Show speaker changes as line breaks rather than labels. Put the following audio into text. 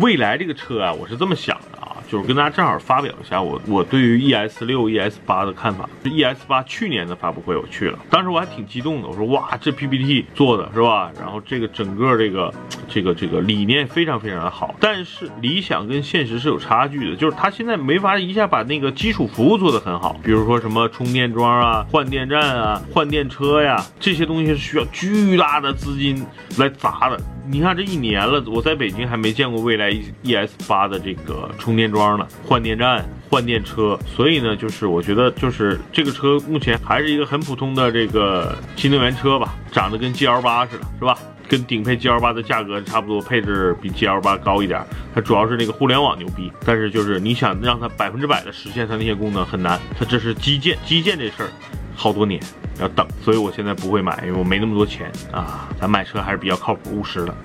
未来这个车啊，我是这么想的啊，就是跟大家正好发表一下我我对于 ES 六、ES 八的看法。ES 八去年的发布会我去了，当时我还挺激动的，我说哇，这 PPT 做的是吧？然后这个整个这个这个这个理念非常非常的好，但是理想跟现实是有差距的，就是它现在没法一下把那个基础服务做得很好，比如说什么充电桩啊、换电站啊、换电车呀，这些东西是需要巨大的资金来砸的。你看这一年了，我在北京还没见过未来 ES 八的这个充电桩呢，换电站、换电车。所以呢，就是我觉得就是这个车目前还是一个很普通的这个新能源车吧，长得跟 GL 八似的，是吧？跟顶配 GL 八的价格差不多，配置比 GL 八高一点。它主要是那个互联网牛逼，但是就是你想让它百分之百的实现它那些功能很难。它这是基建，基建这事儿好多年。要等，所以我现在不会买，因为我没那么多钱啊。咱买车还是比较靠谱务实的。